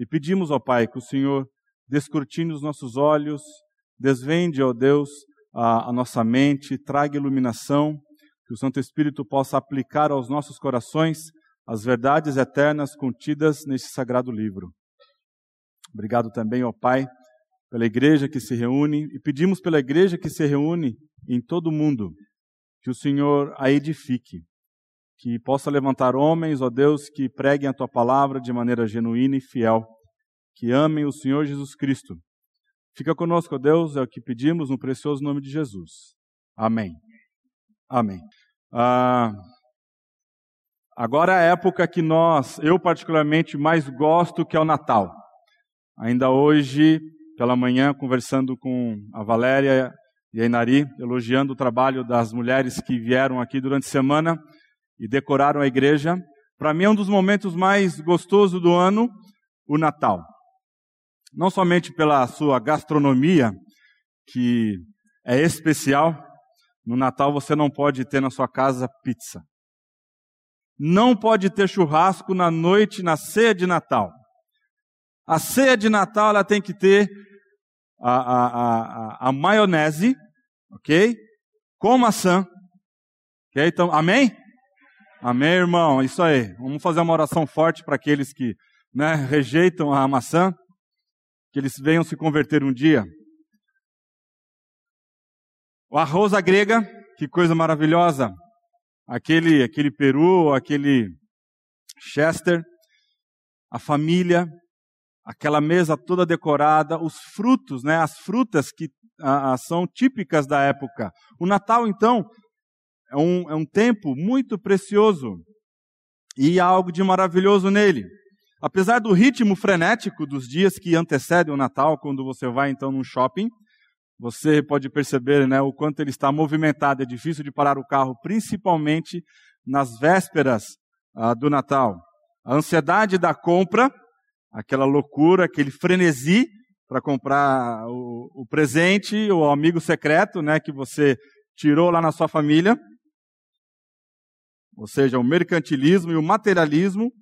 E pedimos, ó Pai, que o Senhor descortine os nossos olhos, desvende, ó Deus, a, a nossa mente, traga iluminação, que o Santo Espírito possa aplicar aos nossos corações as verdades eternas contidas neste sagrado livro. Obrigado também, ó Pai, pela igreja que se reúne e pedimos pela igreja que se reúne em todo o mundo, que o Senhor a edifique, que possa levantar homens, ó Deus, que preguem a tua palavra de maneira genuína e fiel, que amem o Senhor Jesus Cristo. Fica conosco, ó Deus, é o que pedimos no precioso nome de Jesus. Amém. Amém. Ah, agora é a época que nós, eu particularmente, mais gosto, que é o Natal. Ainda hoje, pela manhã, conversando com a Valéria e a Inari, elogiando o trabalho das mulheres que vieram aqui durante a semana e decoraram a igreja. Para mim é um dos momentos mais gostosos do ano, o Natal. Não somente pela sua gastronomia, que é especial, no Natal você não pode ter na sua casa pizza. Não pode ter churrasco na noite, na ceia de Natal. A ceia de Natal ela tem que ter a, a, a, a maionese, ok? Com maçã. Ok? Então, amém? Amém, irmão? Isso aí. Vamos fazer uma oração forte para aqueles que né, rejeitam a maçã, que eles venham se converter um dia. O arroz à grega, que coisa maravilhosa. Aquele, aquele peru, aquele chester, a família, aquela mesa toda decorada, os frutos, né, as frutas que ah, ah, são típicas da época. O Natal, então, é um, é um tempo muito precioso e há algo de maravilhoso nele. Apesar do ritmo frenético dos dias que antecedem o Natal, quando você vai então num shopping, você pode perceber né, o quanto ele está movimentado, é difícil de parar o carro, principalmente nas vésperas ah, do Natal. A ansiedade da compra aquela loucura, aquele frenesi para comprar o, o, presente, o amigo secreto, né, que você tirou lá na sua família. Ou seja, o mercantilismo e o materialismo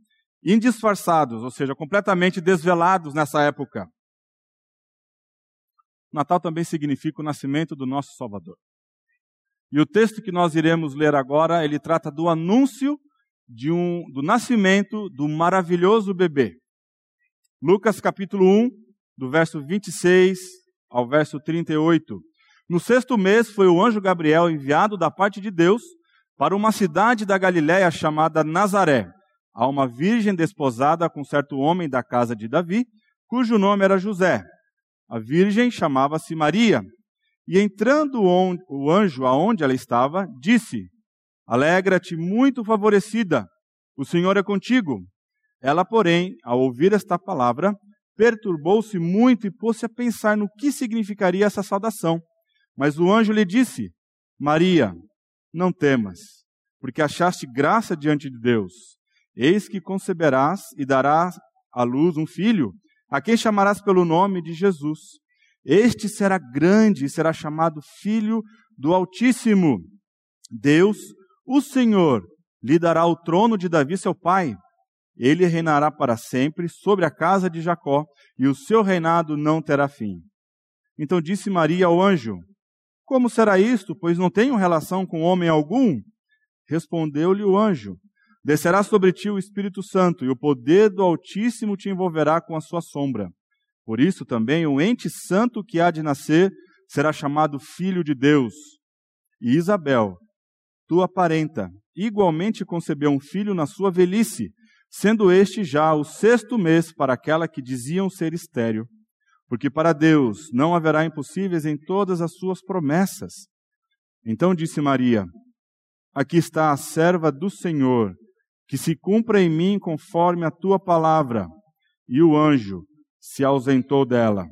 indisfarçados, ou seja, completamente desvelados nessa época. Natal também significa o nascimento do nosso Salvador. E o texto que nós iremos ler agora, ele trata do anúncio de um, do nascimento do maravilhoso bebê. Lucas capítulo 1, do verso 26 ao verso 38. No sexto mês foi o anjo Gabriel enviado da parte de Deus para uma cidade da Galiléia chamada Nazaré, a uma virgem desposada com certo homem da casa de Davi, cujo nome era José. A virgem chamava-se Maria. E entrando o anjo aonde ela estava, disse: Alegra-te, muito favorecida, o Senhor é contigo. Ela, porém, ao ouvir esta palavra, perturbou-se muito e pôs-se a pensar no que significaria essa saudação. Mas o anjo lhe disse: Maria, não temas, porque achaste graça diante de Deus. Eis que conceberás e darás à luz um filho, a quem chamarás pelo nome de Jesus. Este será grande e será chamado Filho do Altíssimo. Deus, o Senhor, lhe dará o trono de Davi, seu pai ele reinará para sempre sobre a casa de Jacó, e o seu reinado não terá fim. Então disse Maria ao anjo: Como será isto, pois não tenho relação com homem algum? Respondeu-lhe o anjo: Descerá sobre ti o Espírito Santo, e o poder do Altíssimo te envolverá com a sua sombra. Por isso também o ente santo que há de nascer será chamado Filho de Deus. E Isabel, tua parenta, igualmente concebeu um filho na sua velhice, sendo este já o sexto mês para aquela que diziam ser estéril. Porque para Deus não haverá impossíveis em todas as suas promessas. Então disse Maria: Aqui está a serva do Senhor, que se cumpra em mim conforme a tua palavra. E o anjo se ausentou dela.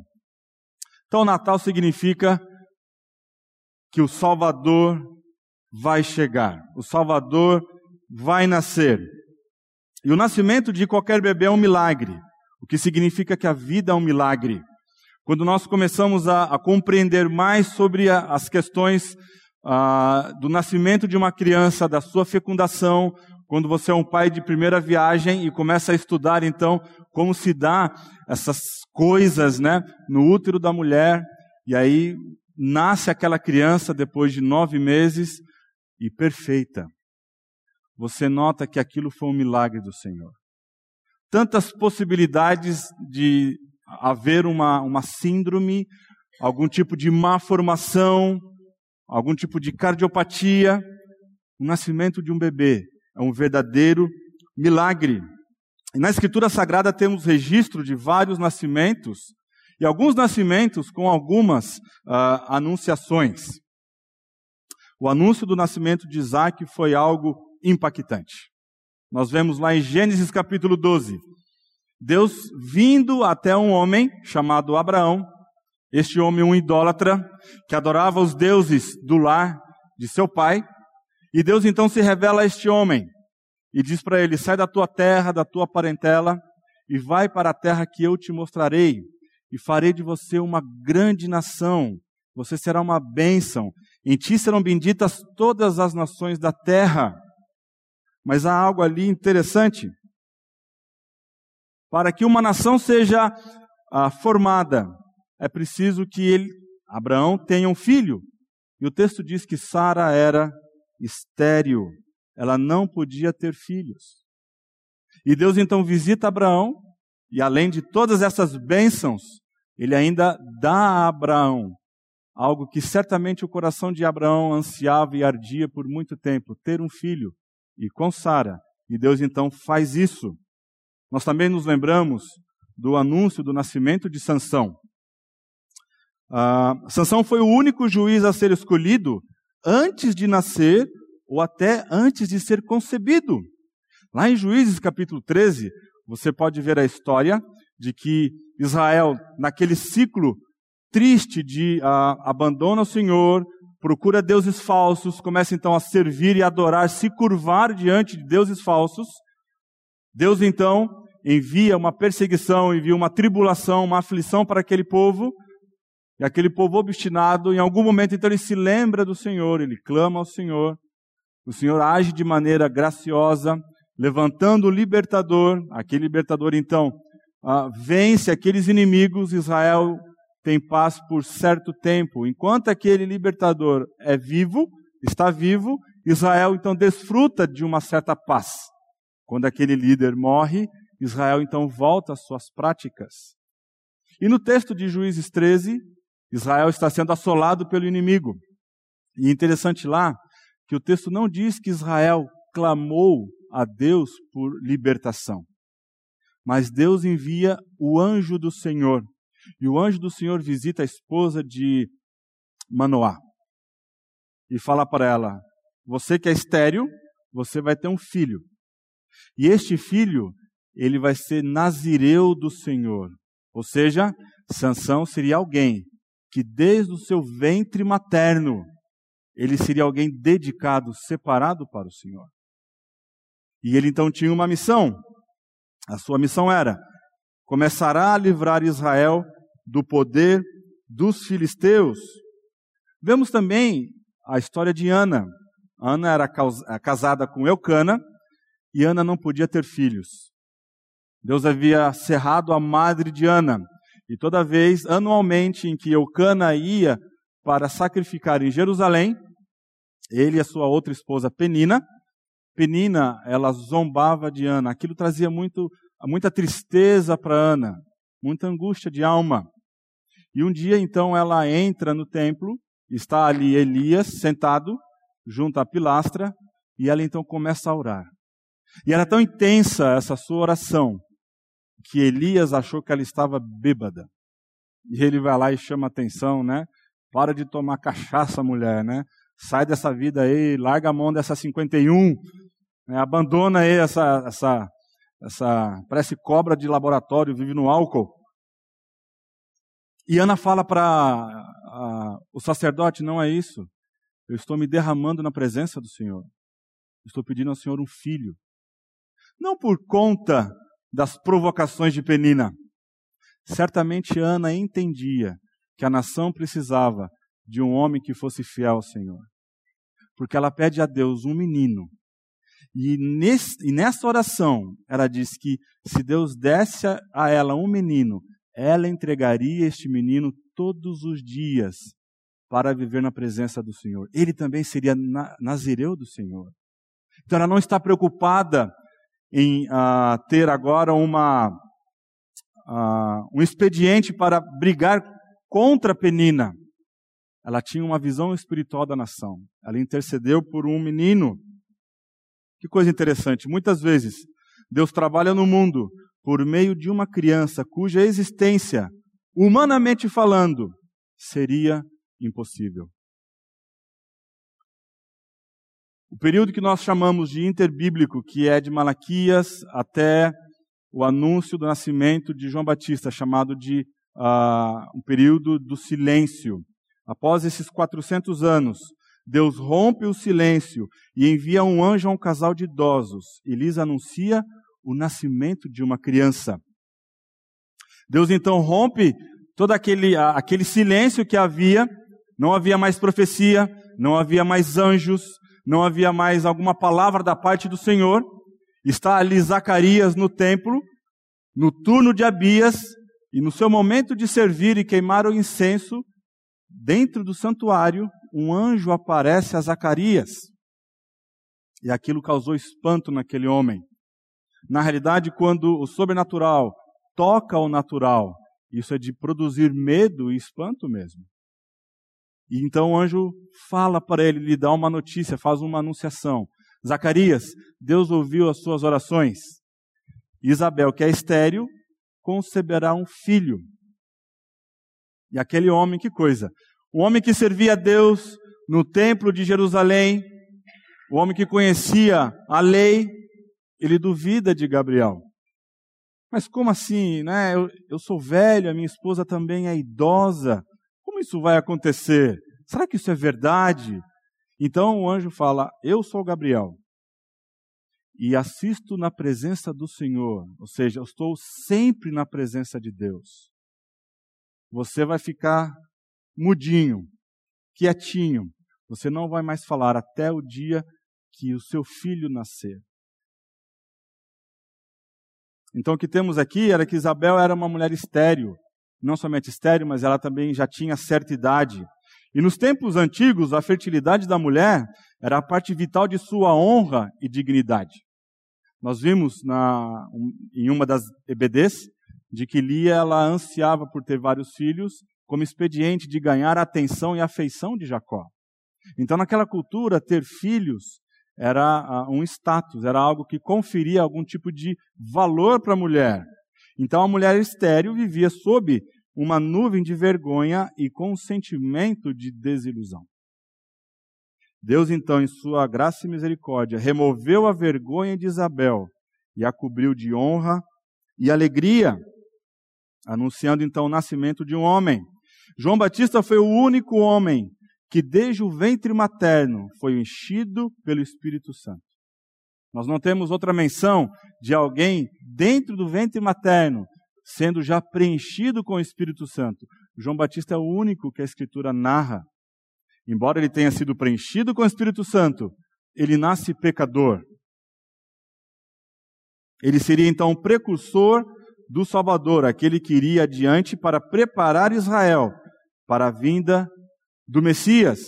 Então, Natal significa que o Salvador vai chegar, o Salvador vai nascer. E o nascimento de qualquer bebê é um milagre, o que significa que a vida é um milagre. Quando nós começamos a, a compreender mais sobre a, as questões ah, do nascimento de uma criança, da sua fecundação, quando você é um pai de primeira viagem e começa a estudar então como se dá essas coisas, né, no útero da mulher, e aí nasce aquela criança depois de nove meses e perfeita. Você nota que aquilo foi um milagre do Senhor. Tantas possibilidades de haver uma, uma síndrome, algum tipo de má formação, algum tipo de cardiopatia, o nascimento de um bebê é um verdadeiro milagre. E na Escritura Sagrada temos registro de vários nascimentos e alguns nascimentos com algumas uh, anunciações. O anúncio do nascimento de Isaac foi algo impactante. Nós vemos lá em Gênesis capítulo 12, Deus vindo até um homem chamado Abraão, este homem um idólatra, que adorava os deuses do lar de seu pai, e Deus então se revela a este homem e diz para ele: Sai da tua terra, da tua parentela, e vai para a terra que eu te mostrarei, e farei de você uma grande nação. Você será uma bênção. Em ti serão benditas todas as nações da terra. Mas há algo ali interessante. Para que uma nação seja ah, formada, é preciso que ele, Abraão, tenha um filho. E o texto diz que Sara era estéril, ela não podia ter filhos. E Deus então visita Abraão, e além de todas essas bênçãos, ele ainda dá a Abraão algo que certamente o coração de Abraão ansiava e ardia por muito tempo, ter um filho, e com Sara. E Deus então faz isso. Nós também nos lembramos do anúncio do nascimento de Sansão. Uh, Sansão foi o único juiz a ser escolhido antes de nascer ou até antes de ser concebido. Lá em Juízes capítulo 13, você pode ver a história de que Israel, naquele ciclo triste de uh, abandona o Senhor, procura deuses falsos, começa então a servir e adorar, se curvar diante de deuses falsos. Deus então envia uma perseguição, envia uma tribulação, uma aflição para aquele povo, e aquele povo obstinado, em algum momento, então, ele se lembra do Senhor, ele clama ao Senhor. O Senhor age de maneira graciosa, levantando o libertador. Aquele libertador, então, uh, vence aqueles inimigos. Israel tem paz por certo tempo. Enquanto aquele libertador é vivo, está vivo, Israel, então, desfruta de uma certa paz. Quando aquele líder morre, Israel, então, volta às suas práticas. E no texto de Juízes 13, Israel está sendo assolado pelo inimigo. E interessante lá que o texto não diz que Israel clamou a Deus por libertação. Mas Deus envia o anjo do Senhor. E o anjo do Senhor visita a esposa de Manoá. E fala para ela: Você que é estéril, você vai ter um filho. E este filho, ele vai ser nazireu do Senhor. Ou seja, Sansão seria alguém que desde o seu ventre materno ele seria alguém dedicado, separado para o Senhor. E ele então tinha uma missão. A sua missão era: começará a livrar Israel do poder dos filisteus. Vemos também a história de Ana. Ana era casada com Eucana e Ana não podia ter filhos. Deus havia cerrado a madre de Ana. E toda vez, anualmente, em que Eucana ia para sacrificar em Jerusalém, ele e a sua outra esposa Penina, Penina, ela zombava de Ana. Aquilo trazia muito, muita tristeza para Ana, muita angústia de alma. E um dia, então, ela entra no templo, está ali Elias sentado junto à pilastra, e ela então começa a orar. E era tão intensa essa sua oração, que Elias achou que ela estava bêbada. E ele vai lá e chama atenção, né? Para de tomar cachaça, mulher, né? Sai dessa vida aí, larga a mão dessa 51, né? abandona aí essa, essa, essa, parece cobra de laboratório, vive no álcool. E Ana fala para o sacerdote: não é isso. Eu estou me derramando na presença do Senhor. Estou pedindo ao Senhor um filho. Não por conta das provocações de Penina. Certamente Ana entendia que a nação precisava de um homem que fosse fiel ao Senhor. Porque ela pede a Deus um menino. E, nesse, e nessa oração, ela diz que se Deus desse a ela um menino, ela entregaria este menino todos os dias para viver na presença do Senhor. Ele também seria nazireu do Senhor. Então ela não está preocupada em uh, ter agora uma, uh, um expediente para brigar contra Penina. Ela tinha uma visão espiritual da nação. Ela intercedeu por um menino que coisa interessante. Muitas vezes, Deus trabalha no mundo por meio de uma criança cuja existência, humanamente falando, seria impossível. O período que nós chamamos de interbíblico, que é de Malaquias até o anúncio do nascimento de João Batista, chamado de uh, um período do silêncio. Após esses 400 anos, Deus rompe o silêncio e envia um anjo a um casal de idosos e lhes anuncia o nascimento de uma criança. Deus então rompe todo aquele, aquele silêncio que havia, não havia mais profecia, não havia mais anjos, não havia mais alguma palavra da parte do Senhor. Está ali Zacarias no templo, no turno de Abias, e no seu momento de servir e queimar o incenso, dentro do santuário, um anjo aparece a Zacarias. E aquilo causou espanto naquele homem. Na realidade, quando o sobrenatural toca o natural, isso é de produzir medo e espanto mesmo. E então o anjo fala para ele, lhe dá uma notícia, faz uma anunciação. Zacarias, Deus ouviu as suas orações. Isabel, que é estéril, conceberá um filho. E aquele homem, que coisa! O homem que servia a Deus no templo de Jerusalém, o homem que conhecia a lei, ele duvida de Gabriel. Mas como assim, né? Eu, eu sou velho, a minha esposa também é idosa. Como isso vai acontecer? Será que isso é verdade? Então o anjo fala: Eu sou Gabriel e assisto na presença do Senhor, ou seja, eu estou sempre na presença de Deus. Você vai ficar mudinho, quietinho. Você não vai mais falar até o dia que o seu filho nascer. Então o que temos aqui era que Isabel era uma mulher estéril, não somente estéril, mas ela também já tinha certa idade. E nos tempos antigos, a fertilidade da mulher era a parte vital de sua honra e dignidade. Nós vimos na, em uma das EBDs de que Lia ela ansiava por ter vários filhos como expediente de ganhar a atenção e a afeição de Jacó. Então, naquela cultura, ter filhos era um status, era algo que conferia algum tipo de valor para a mulher. Então, a mulher estéril vivia sob uma nuvem de vergonha e com um sentimento de desilusão. Deus, então, em sua graça e misericórdia, removeu a vergonha de Isabel e a cobriu de honra e alegria, anunciando então o nascimento de um homem. João Batista foi o único homem que desde o ventre materno foi enchido pelo Espírito Santo. Nós não temos outra menção de alguém dentro do ventre materno sendo já preenchido com o Espírito Santo. João Batista é o único que a Escritura narra. Embora ele tenha sido preenchido com o Espírito Santo, ele nasce pecador. Ele seria então o precursor do Salvador, aquele que iria adiante para preparar Israel para a vinda do Messias.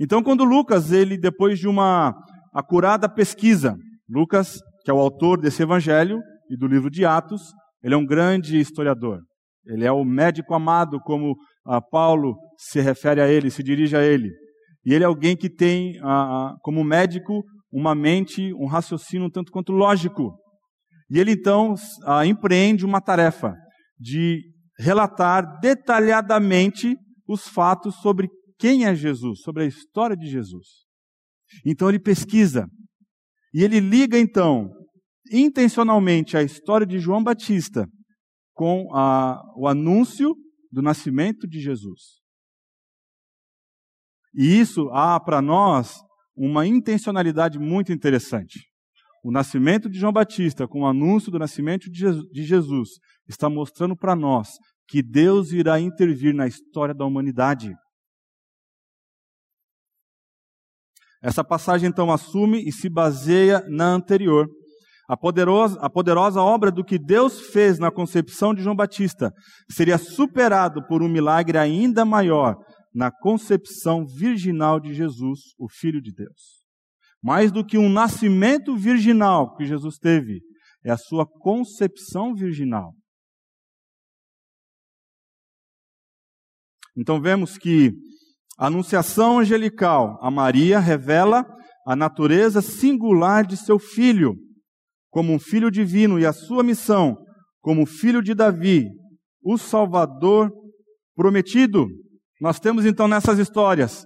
Então, quando Lucas, ele depois de uma acurada pesquisa, Lucas, que é o autor desse evangelho e do livro de Atos, ele é um grande historiador. Ele é o médico amado, como ah, Paulo se refere a ele, se dirige a ele. E ele é alguém que tem, ah, ah, como médico, uma mente, um raciocínio um tanto quanto lógico. E ele então empreende uma tarefa de relatar detalhadamente os fatos sobre quem é Jesus, sobre a história de Jesus. Então ele pesquisa. E ele liga então, intencionalmente, a história de João Batista com a, o anúncio do nascimento de Jesus. E isso há para nós uma intencionalidade muito interessante. O nascimento de João Batista, com o anúncio do nascimento de Jesus, está mostrando para nós que Deus irá intervir na história da humanidade. Essa passagem então assume e se baseia na anterior. A poderosa, a poderosa obra do que Deus fez na concepção de João Batista seria superado por um milagre ainda maior na concepção virginal de Jesus, o Filho de Deus. Mais do que um nascimento virginal que Jesus teve, é a sua concepção virginal. Então vemos que a anunciação angelical a Maria revela a natureza singular de seu filho, como um filho divino, e a sua missão como filho de Davi, o Salvador prometido. Nós temos então nessas histórias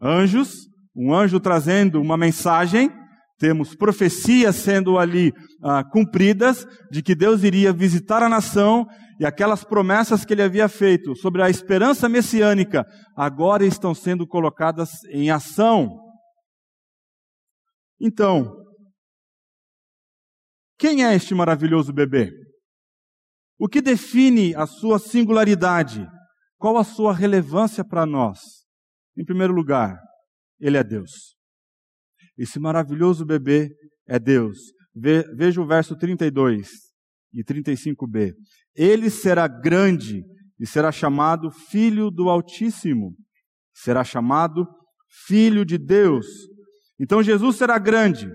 anjos, um anjo trazendo uma mensagem, temos profecias sendo ali ah, cumpridas de que Deus iria visitar a nação e aquelas promessas que ele havia feito sobre a esperança messiânica agora estão sendo colocadas em ação. Então, quem é este maravilhoso bebê? O que define a sua singularidade? Qual a sua relevância para nós? Em primeiro lugar, ele é Deus. Esse maravilhoso bebê é Deus. veja o verso 32 e 35b. Ele será grande e será chamado Filho do Altíssimo. Será chamado Filho de Deus. Então Jesus será grande.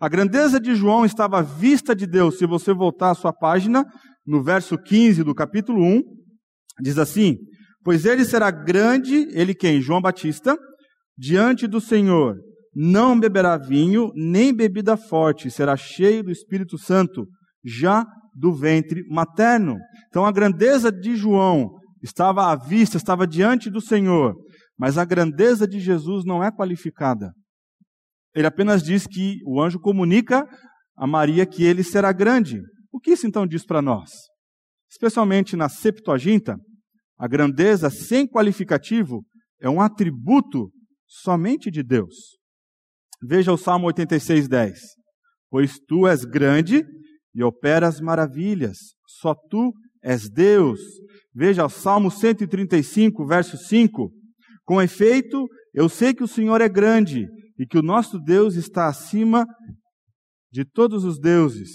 A grandeza de João estava vista de Deus. Se você voltar à sua página, no verso 15 do capítulo 1, diz assim: Pois ele será grande, ele quem? João Batista, diante do Senhor. Não beberá vinho, nem bebida forte, será cheio do Espírito Santo, já do ventre materno. Então a grandeza de João estava à vista, estava diante do Senhor, mas a grandeza de Jesus não é qualificada. Ele apenas diz que o anjo comunica a Maria que ele será grande. O que isso então diz para nós? Especialmente na Septuaginta, a grandeza sem qualificativo é um atributo somente de Deus. Veja o Salmo 86, 10. Pois tu és grande e operas maravilhas, só tu és Deus. Veja o Salmo 135, verso 5. Com efeito, eu sei que o Senhor é grande e que o nosso Deus está acima de todos os deuses.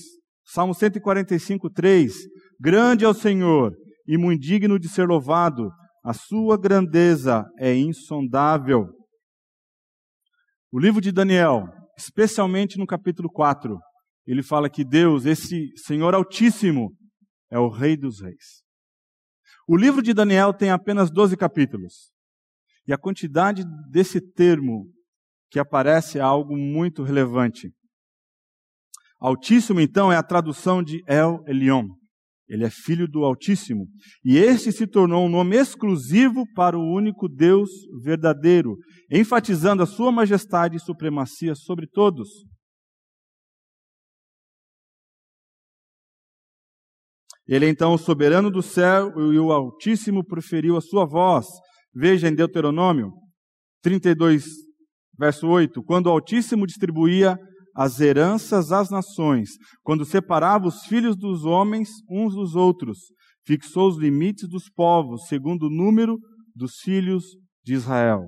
Salmo 145, 3. Grande é o Senhor e muito digno de ser louvado. A sua grandeza é insondável. O livro de Daniel, especialmente no capítulo 4, ele fala que Deus, esse Senhor Altíssimo, é o Rei dos Reis. O livro de Daniel tem apenas 12 capítulos. E a quantidade desse termo que aparece é algo muito relevante. Altíssimo, então, é a tradução de El Elyon, ele é filho do Altíssimo. E este se tornou um nome exclusivo para o único Deus verdadeiro, enfatizando a sua majestade e supremacia sobre todos. Ele é então o soberano do céu e o Altíssimo proferiu a sua voz. Veja em Deuteronômio 32, verso 8: quando o Altíssimo distribuía as heranças às nações, quando separava os filhos dos homens uns dos outros, fixou os limites dos povos, segundo o número dos filhos de Israel.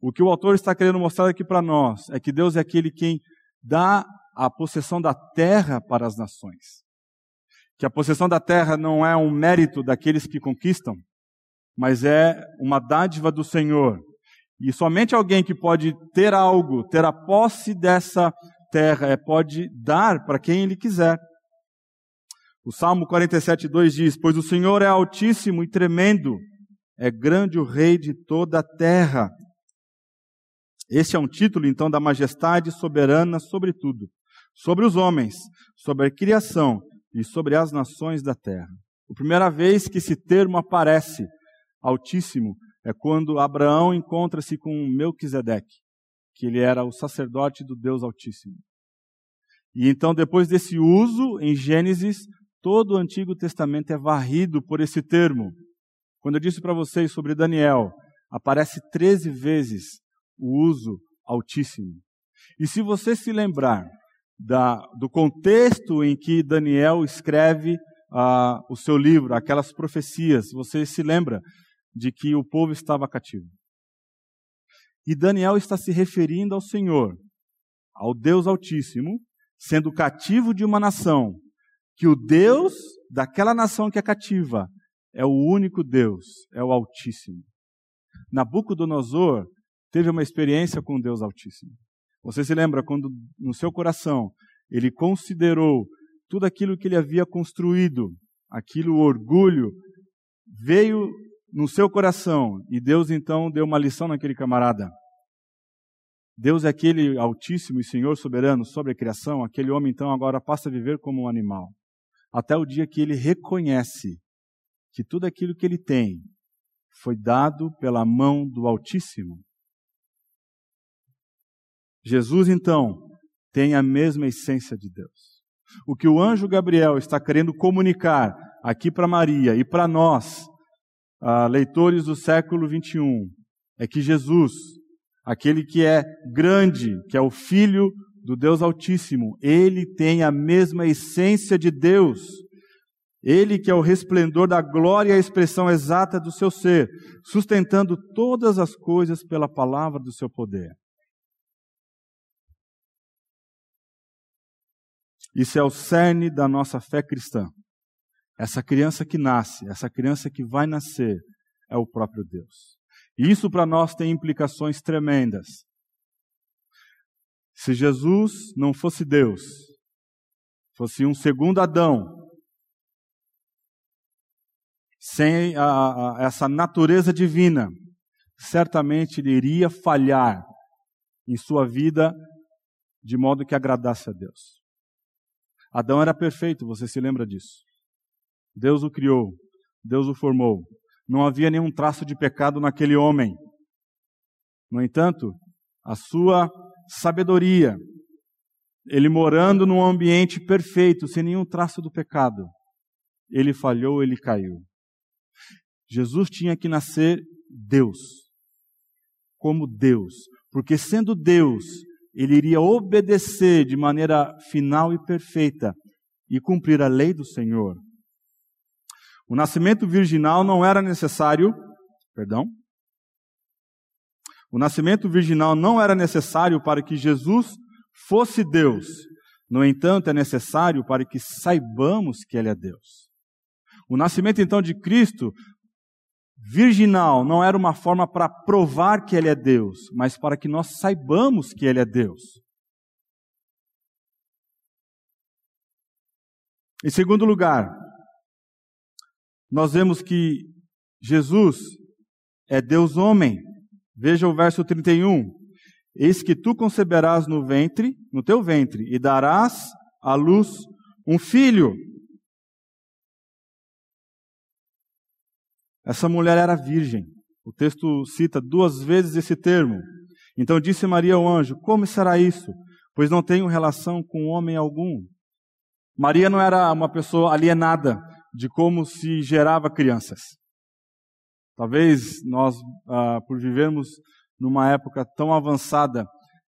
O que o autor está querendo mostrar aqui para nós é que Deus é aquele quem dá a possessão da terra para as nações. Que a possessão da terra não é um mérito daqueles que conquistam, mas é uma dádiva do Senhor e somente alguém que pode ter algo, ter a posse dessa terra, é, pode dar para quem ele quiser. O Salmo 47, 2 diz: Pois o Senhor é altíssimo e tremendo, é grande o Rei de toda a terra. Esse é um título, então, da majestade soberana sobre tudo, sobre os homens, sobre a criação e sobre as nações da terra. A primeira vez que esse termo aparece, altíssimo, é quando Abraão encontra-se com Melquisedeque, que ele era o sacerdote do Deus Altíssimo. E então, depois desse uso, em Gênesis, todo o Antigo Testamento é varrido por esse termo. Quando eu disse para vocês sobre Daniel, aparece 13 vezes o uso Altíssimo. E se você se lembrar da, do contexto em que Daniel escreve uh, o seu livro, aquelas profecias, você se lembra de que o povo estava cativo. E Daniel está se referindo ao Senhor, ao Deus Altíssimo, sendo cativo de uma nação, que o Deus daquela nação que é cativa é o único Deus, é o Altíssimo. Nabucodonosor teve uma experiência com o Deus Altíssimo. Você se lembra quando no seu coração ele considerou tudo aquilo que ele havia construído, aquilo o orgulho veio no seu coração e Deus então deu uma lição naquele camarada. Deus é aquele altíssimo e Senhor soberano sobre a criação, aquele homem então agora passa a viver como um animal. Até o dia que ele reconhece que tudo aquilo que ele tem foi dado pela mão do Altíssimo. Jesus, então, tem a mesma essência de Deus. O que o anjo Gabriel está querendo comunicar aqui para Maria e para nós, leitores do século 21, é que Jesus, aquele que é grande, que é o Filho do Deus Altíssimo, ele tem a mesma essência de Deus. Ele que é o resplendor da glória e a expressão exata do seu ser, sustentando todas as coisas pela palavra do seu poder. Isso é o cerne da nossa fé cristã. Essa criança que nasce, essa criança que vai nascer, é o próprio Deus. E isso para nós tem implicações tremendas. Se Jesus não fosse Deus, fosse um segundo Adão, sem a, a, essa natureza divina, certamente ele iria falhar em sua vida de modo que agradasse a Deus. Adão era perfeito, você se lembra disso. Deus o criou, Deus o formou. Não havia nenhum traço de pecado naquele homem. No entanto, a sua sabedoria, ele morando num ambiente perfeito, sem nenhum traço do pecado, ele falhou, ele caiu. Jesus tinha que nascer Deus, como Deus, porque sendo Deus, ele iria obedecer de maneira final e perfeita e cumprir a lei do Senhor. O nascimento virginal não era necessário, perdão. O nascimento virginal não era necessário para que Jesus fosse Deus. No entanto, é necessário para que saibamos que Ele é Deus. O nascimento então de Cristo virginal não era uma forma para provar que Ele é Deus, mas para que nós saibamos que Ele é Deus. Em segundo lugar, nós vemos que Jesus é Deus homem. Veja o verso 31. Eis que tu conceberás no ventre, no teu ventre, e darás à luz um filho, Essa mulher era virgem. O texto cita duas vezes esse termo. Então disse Maria ao anjo: Como será isso? Pois não tenho relação com homem algum. Maria não era uma pessoa alienada de como se gerava crianças. Talvez nós, ah, por vivermos numa época tão avançada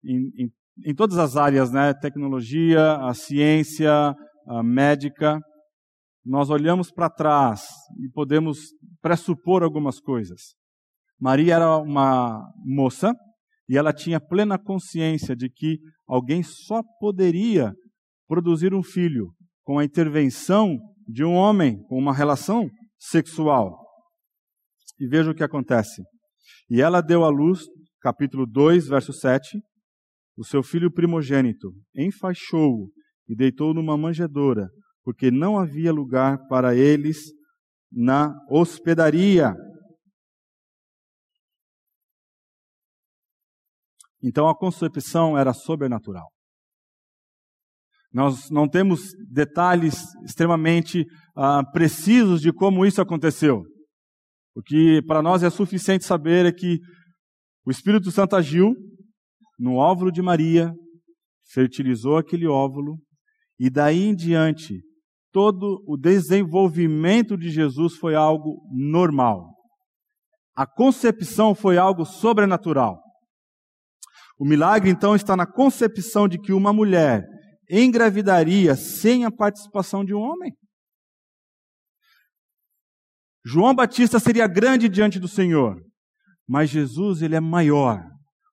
em, em, em todas as áreas, né? Tecnologia, a ciência, a médica, nós olhamos para trás e podemos pressupor algumas coisas. Maria era uma moça e ela tinha plena consciência de que alguém só poderia produzir um filho com a intervenção de um homem, com uma relação sexual. E veja o que acontece. E ela deu à luz, capítulo 2, verso 7, o seu filho primogênito, enfaixou-o e deitou numa manjedoura, porque não havia lugar para eles na hospedaria. Então a concepção era sobrenatural. Nós não temos detalhes extremamente ah, precisos de como isso aconteceu. O que para nós é suficiente saber é que o Espírito Santo agiu no óvulo de Maria, fertilizou aquele óvulo, e daí em diante todo o desenvolvimento de Jesus foi algo normal. A concepção foi algo sobrenatural. O milagre, então, está na concepção de que uma mulher engravidaria sem a participação de um homem. João Batista seria grande diante do Senhor, mas Jesus, ele é maior.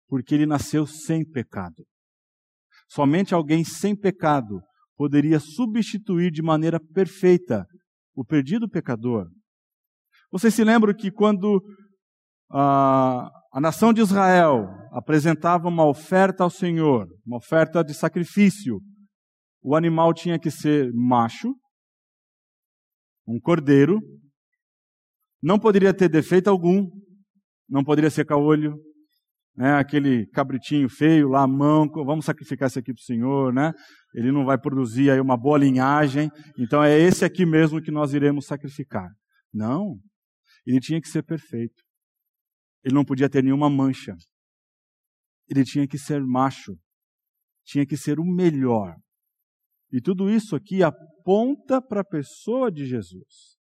porque ele nasceu sem pecado. Somente alguém sem pecado poderia substituir de maneira perfeita o perdido pecador. Vocês se lembram que quando a, a nação de Israel apresentava uma oferta ao Senhor, uma oferta de sacrifício, o animal tinha que ser macho, um cordeiro, não poderia ter defeito algum, não poderia ser caolho, né, aquele cabritinho feio lá, manco, vamos sacrificar esse aqui para o Senhor, né? Ele não vai produzir aí uma boa linhagem, então é esse aqui mesmo que nós iremos sacrificar. Não, ele tinha que ser perfeito. Ele não podia ter nenhuma mancha. Ele tinha que ser macho. Tinha que ser o melhor. E tudo isso aqui aponta para a pessoa de Jesus.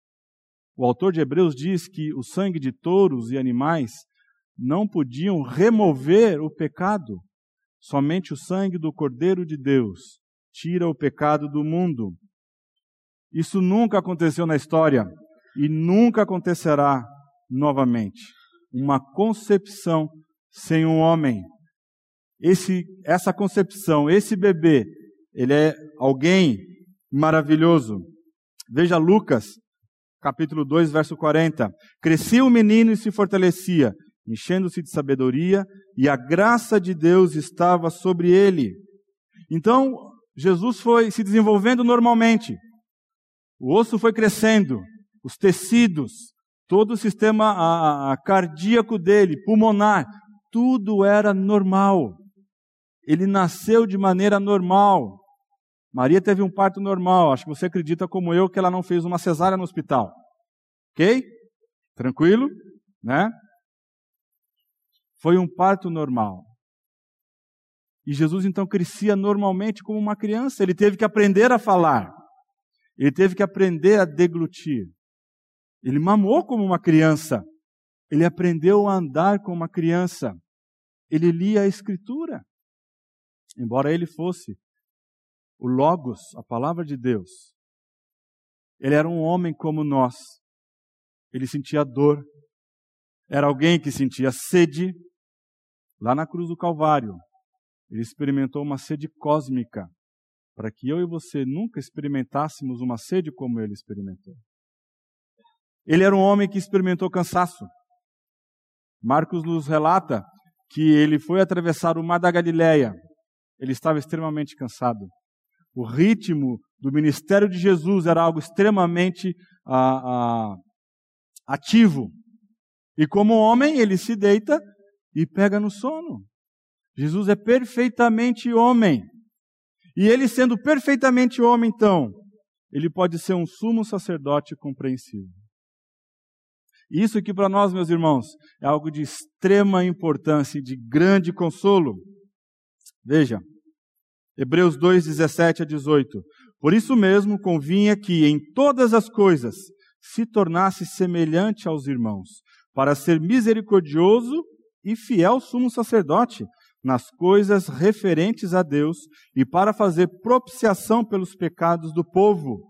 O autor de Hebreus diz que o sangue de touros e animais não podiam remover o pecado. Somente o sangue do Cordeiro de Deus tira o pecado do mundo. Isso nunca aconteceu na história e nunca acontecerá novamente. Uma concepção sem um homem. Esse, essa concepção, esse bebê, ele é alguém maravilhoso. Veja Lucas, capítulo 2, verso 40. Crescia o menino e se fortalecia, enchendo-se de sabedoria, e a graça de Deus estava sobre ele. Então, Jesus foi se desenvolvendo normalmente. O osso foi crescendo, os tecidos, todo o sistema a, a, cardíaco dele, pulmonar, tudo era normal. Ele nasceu de maneira normal. Maria teve um parto normal. Acho que você acredita como eu que ela não fez uma cesárea no hospital. Ok? Tranquilo? Né? Foi um parto normal. E Jesus então crescia normalmente como uma criança. Ele teve que aprender a falar. Ele teve que aprender a deglutir. Ele mamou como uma criança. Ele aprendeu a andar como uma criança. Ele lia a Escritura. Embora ele fosse o Logos, a palavra de Deus, ele era um homem como nós. Ele sentia dor. Era alguém que sentia sede, Lá na cruz do Calvário, ele experimentou uma sede cósmica, para que eu e você nunca experimentássemos uma sede como ele experimentou. Ele era um homem que experimentou cansaço. Marcos nos relata que ele foi atravessar o mar da Galileia. Ele estava extremamente cansado. O ritmo do ministério de Jesus era algo extremamente ah, ah, ativo. E como homem, ele se deita e pega no sono. Jesus é perfeitamente homem. E ele sendo perfeitamente homem, então, ele pode ser um sumo sacerdote compreensivo. Isso aqui para nós, meus irmãos, é algo de extrema importância e de grande consolo. Veja, Hebreus 2, 17 a 18. Por isso mesmo convinha que em todas as coisas se tornasse semelhante aos irmãos, para ser misericordioso e fiel sumo sacerdote nas coisas referentes a Deus e para fazer propiciação pelos pecados do povo,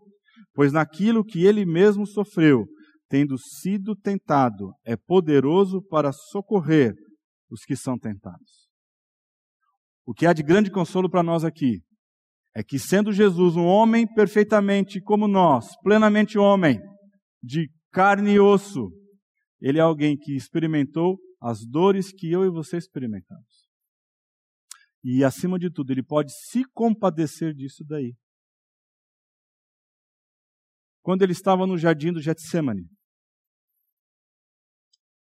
pois naquilo que ele mesmo sofreu, tendo sido tentado, é poderoso para socorrer os que são tentados. O que há de grande consolo para nós aqui é que, sendo Jesus um homem perfeitamente como nós, plenamente homem, de carne e osso, ele é alguém que experimentou as dores que eu e você experimentamos. E, acima de tudo, ele pode se compadecer disso daí. Quando ele estava no jardim do Getsemane,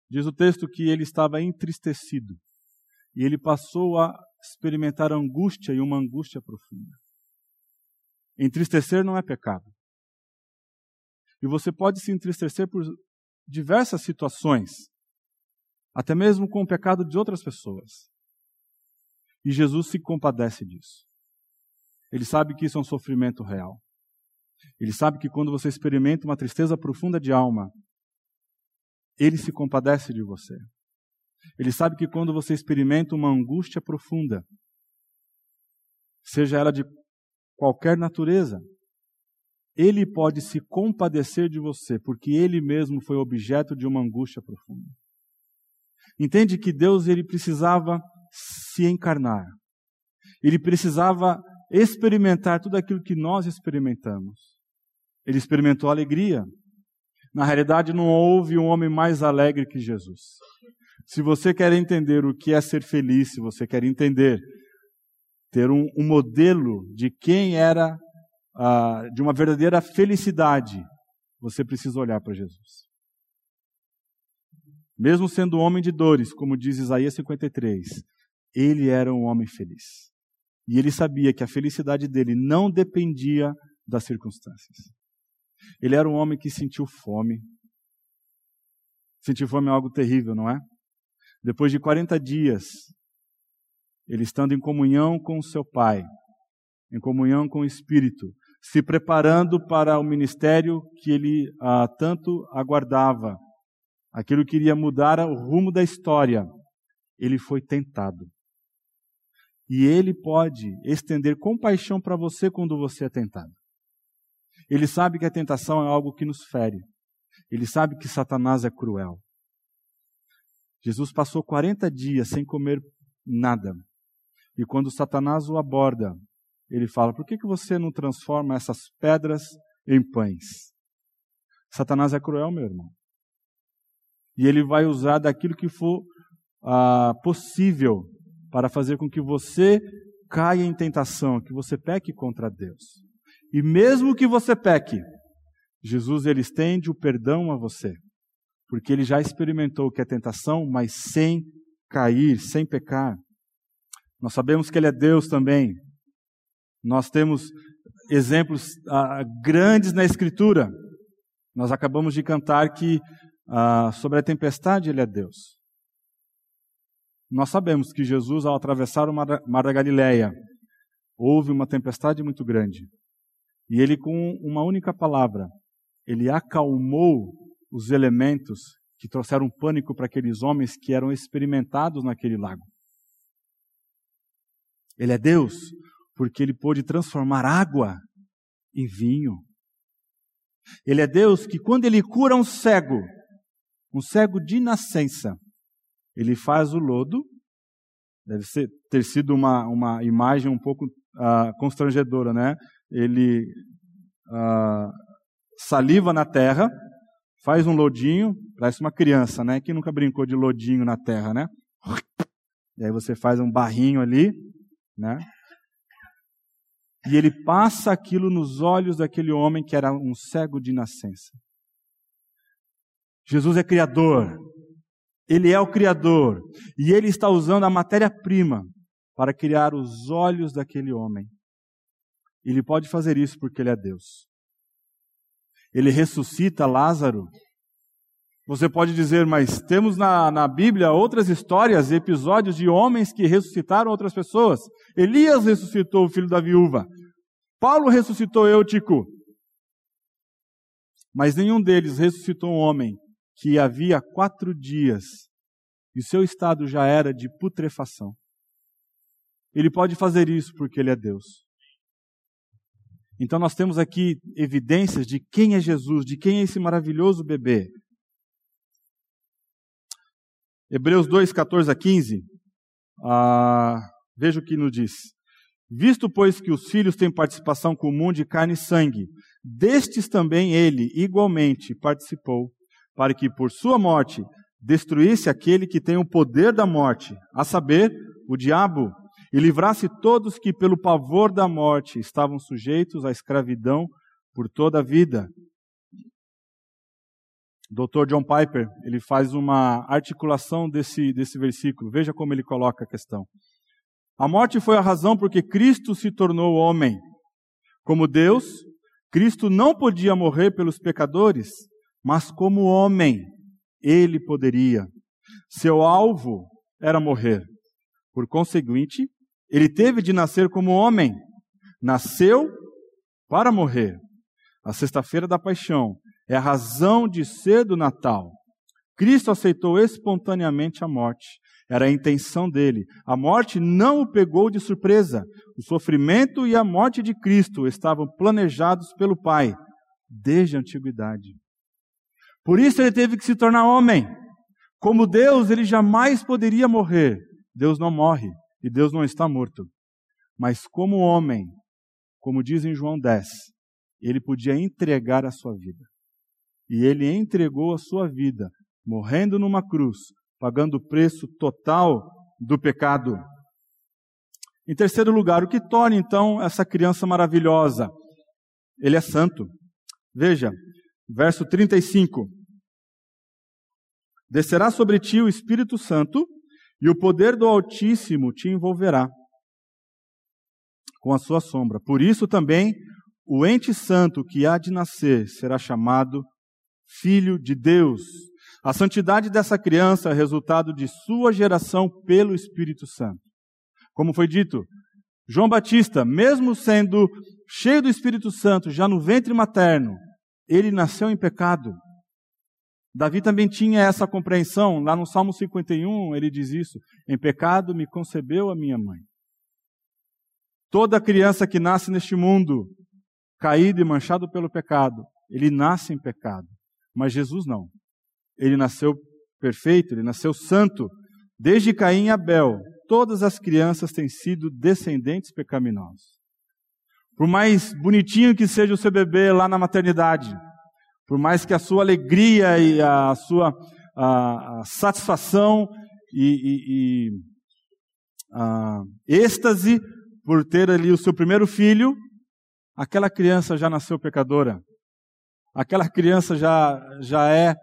diz o texto que ele estava entristecido e ele passou a experimentar angústia e uma angústia profunda. Entristecer não é pecado. E você pode se entristecer por diversas situações até mesmo com o pecado de outras pessoas. E Jesus se compadece disso. Ele sabe que isso é um sofrimento real. Ele sabe que quando você experimenta uma tristeza profunda de alma, ele se compadece de você. Ele sabe que quando você experimenta uma angústia profunda, seja ela de qualquer natureza, ele pode se compadecer de você, porque ele mesmo foi objeto de uma angústia profunda. Entende que Deus ele precisava se encarnar. Ele precisava experimentar tudo aquilo que nós experimentamos. Ele experimentou alegria. Na realidade, não houve um homem mais alegre que Jesus. Se você quer entender o que é ser feliz, se você quer entender, ter um, um modelo de quem era, uh, de uma verdadeira felicidade, você precisa olhar para Jesus. Mesmo sendo homem de dores, como diz Isaías 53, ele era um homem feliz. E ele sabia que a felicidade dele não dependia das circunstâncias. Ele era um homem que sentiu fome. Sentir fome é algo terrível, não é? Depois de 40 dias, ele estando em comunhão com seu Pai, em comunhão com o Espírito, se preparando para o ministério que ele ah, tanto aguardava, aquilo que iria mudar o rumo da história, ele foi tentado. E ele pode estender compaixão para você quando você é tentado. Ele sabe que a tentação é algo que nos fere. Ele sabe que Satanás é cruel. Jesus passou 40 dias sem comer nada. E quando Satanás o aborda, ele fala: Por que, que você não transforma essas pedras em pães? Satanás é cruel, meu irmão. E ele vai usar daquilo que for ah, possível para fazer com que você caia em tentação, que você peque contra Deus. E mesmo que você peque, Jesus ele estende o perdão a você, porque ele já experimentou o que é tentação, mas sem cair, sem pecar. Nós sabemos que ele é Deus também. Nós temos exemplos ah, grandes na Escritura. Nós acabamos de cantar que ah, sobre a tempestade ele é Deus. Nós sabemos que Jesus, ao atravessar o Mar, da Galileia, houve uma tempestade muito grande. E ele, com uma única palavra, ele acalmou os elementos que trouxeram pânico para aqueles homens que eram experimentados naquele lago. Ele é Deus, porque ele pôde transformar água em vinho. Ele é Deus que, quando ele cura um cego, um cego de nascença, ele faz o lodo, deve ser, ter sido uma, uma imagem um pouco uh, constrangedora, né? ele ah, saliva na terra, faz um lodinho, parece uma criança, né? Quem nunca brincou de lodinho na terra, né? E aí você faz um barrinho ali, né? E ele passa aquilo nos olhos daquele homem que era um cego de nascença. Jesus é criador. Ele é o criador. E ele está usando a matéria-prima para criar os olhos daquele homem. Ele pode fazer isso porque ele é Deus. Ele ressuscita Lázaro. Você pode dizer, mas temos na, na Bíblia outras histórias e episódios de homens que ressuscitaram outras pessoas. Elias ressuscitou o filho da viúva. Paulo ressuscitou Eutico. Mas nenhum deles ressuscitou um homem que havia quatro dias e seu estado já era de putrefação. Ele pode fazer isso porque ele é Deus. Então nós temos aqui evidências de quem é Jesus, de quem é esse maravilhoso bebê. Hebreus 2, 14 a 15. Ah, veja o que nos diz. Visto, pois, que os filhos têm participação comum de carne e sangue, destes também ele, igualmente, participou, para que por sua morte destruísse aquele que tem o poder da morte, a saber, o diabo, e livrasse todos que, pelo pavor da morte, estavam sujeitos à escravidão por toda a vida. Dr. John Piper, ele faz uma articulação desse, desse versículo. Veja como ele coloca a questão. A morte foi a razão porque Cristo se tornou homem. Como Deus, Cristo não podia morrer pelos pecadores, mas como homem, ele poderia. Seu alvo era morrer. Por conseguinte, ele teve de nascer como homem. Nasceu para morrer. A sexta-feira da paixão é a razão de ser do Natal. Cristo aceitou espontaneamente a morte. Era a intenção dele. A morte não o pegou de surpresa. O sofrimento e a morte de Cristo estavam planejados pelo Pai desde a antiguidade. Por isso ele teve que se tornar homem. Como Deus, ele jamais poderia morrer. Deus não morre e Deus não está morto. Mas como homem, como diz em João 10, ele podia entregar a sua vida. E ele entregou a sua vida, morrendo numa cruz, pagando o preço total do pecado. Em terceiro lugar, o que torna então essa criança maravilhosa? Ele é santo. Veja, verso 35. Descerá sobre ti o Espírito Santo, e o poder do Altíssimo te envolverá com a sua sombra. Por isso também o ente santo que há de nascer será chamado Filho de Deus. A santidade dessa criança é resultado de sua geração pelo Espírito Santo. Como foi dito, João Batista, mesmo sendo cheio do Espírito Santo, já no ventre materno, ele nasceu em pecado. Davi também tinha essa compreensão, lá no Salmo 51 ele diz isso: em pecado me concebeu a minha mãe. Toda criança que nasce neste mundo, caído e manchado pelo pecado, ele nasce em pecado. Mas Jesus não. Ele nasceu perfeito, ele nasceu santo. Desde Caim e Abel, todas as crianças têm sido descendentes pecaminosos. Por mais bonitinho que seja o seu bebê lá na maternidade, por mais que a sua alegria e a sua a, a satisfação e, e, e a êxtase por ter ali o seu primeiro filho, aquela criança já nasceu pecadora. Aquela criança já, já é,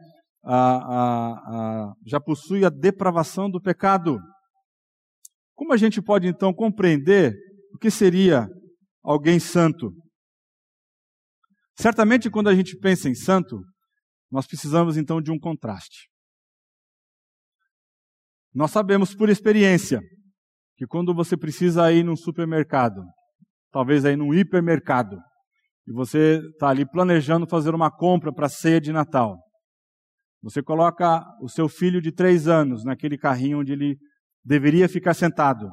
já possui a depravação do pecado. Como a gente pode então compreender o que seria alguém santo? Certamente, quando a gente pensa em santo, nós precisamos então de um contraste. Nós sabemos por experiência que quando você precisa ir num supermercado, talvez aí num hipermercado, e você está ali planejando fazer uma compra para a ceia de Natal, você coloca o seu filho de três anos naquele carrinho onde ele deveria ficar sentado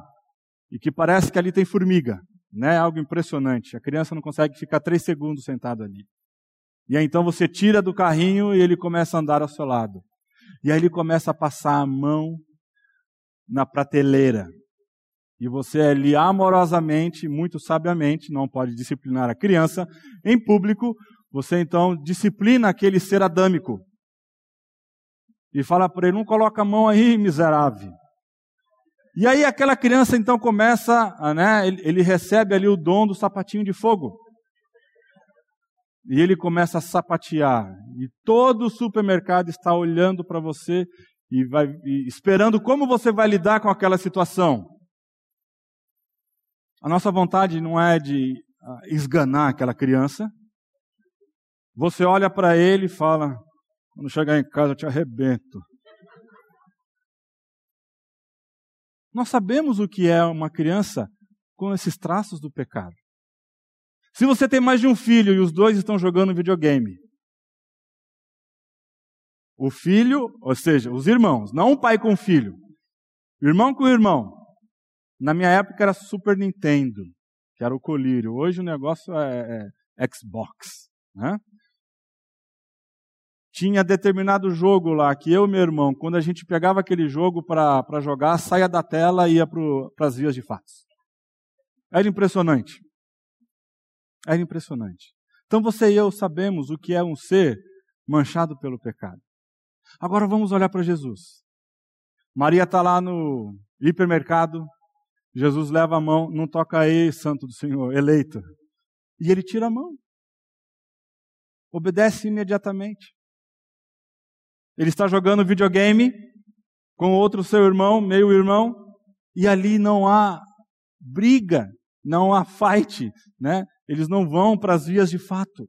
e que parece que ali tem formiga, né? Algo impressionante. A criança não consegue ficar três segundos sentado ali. E aí então você tira do carrinho e ele começa a andar ao seu lado. E aí ele começa a passar a mão na prateleira. E você ali amorosamente, muito sabiamente, não pode disciplinar a criança em público, você então disciplina aquele ser adâmico. E fala para ele: não coloca a mão aí, miserável. E aí aquela criança então começa, né, ele, ele recebe ali o dom do sapatinho de fogo. E ele começa a sapatear. E todo o supermercado está olhando para você e vai e esperando como você vai lidar com aquela situação. A nossa vontade não é de uh, esganar aquela criança. Você olha para ele e fala: quando chegar em casa eu te arrebento. Nós sabemos o que é uma criança com esses traços do pecado. Se você tem mais de um filho e os dois estão jogando videogame, o filho, ou seja, os irmãos, não o pai com o filho, irmão com irmão. Na minha época era Super Nintendo, que era o colírio. Hoje o negócio é, é Xbox. Né? Tinha determinado jogo lá que eu e meu irmão, quando a gente pegava aquele jogo para jogar, saia da tela e ia para as vias de fatos. Era impressionante. Era impressionante. Então você e eu sabemos o que é um ser manchado pelo pecado. Agora vamos olhar para Jesus. Maria está lá no hipermercado, Jesus leva a mão, não toca aí, santo do Senhor, eleito. E ele tira a mão. Obedece imediatamente. Ele está jogando videogame com outro seu irmão, meio irmão, e ali não há briga, não há fight, né? Eles não vão para as vias de fato.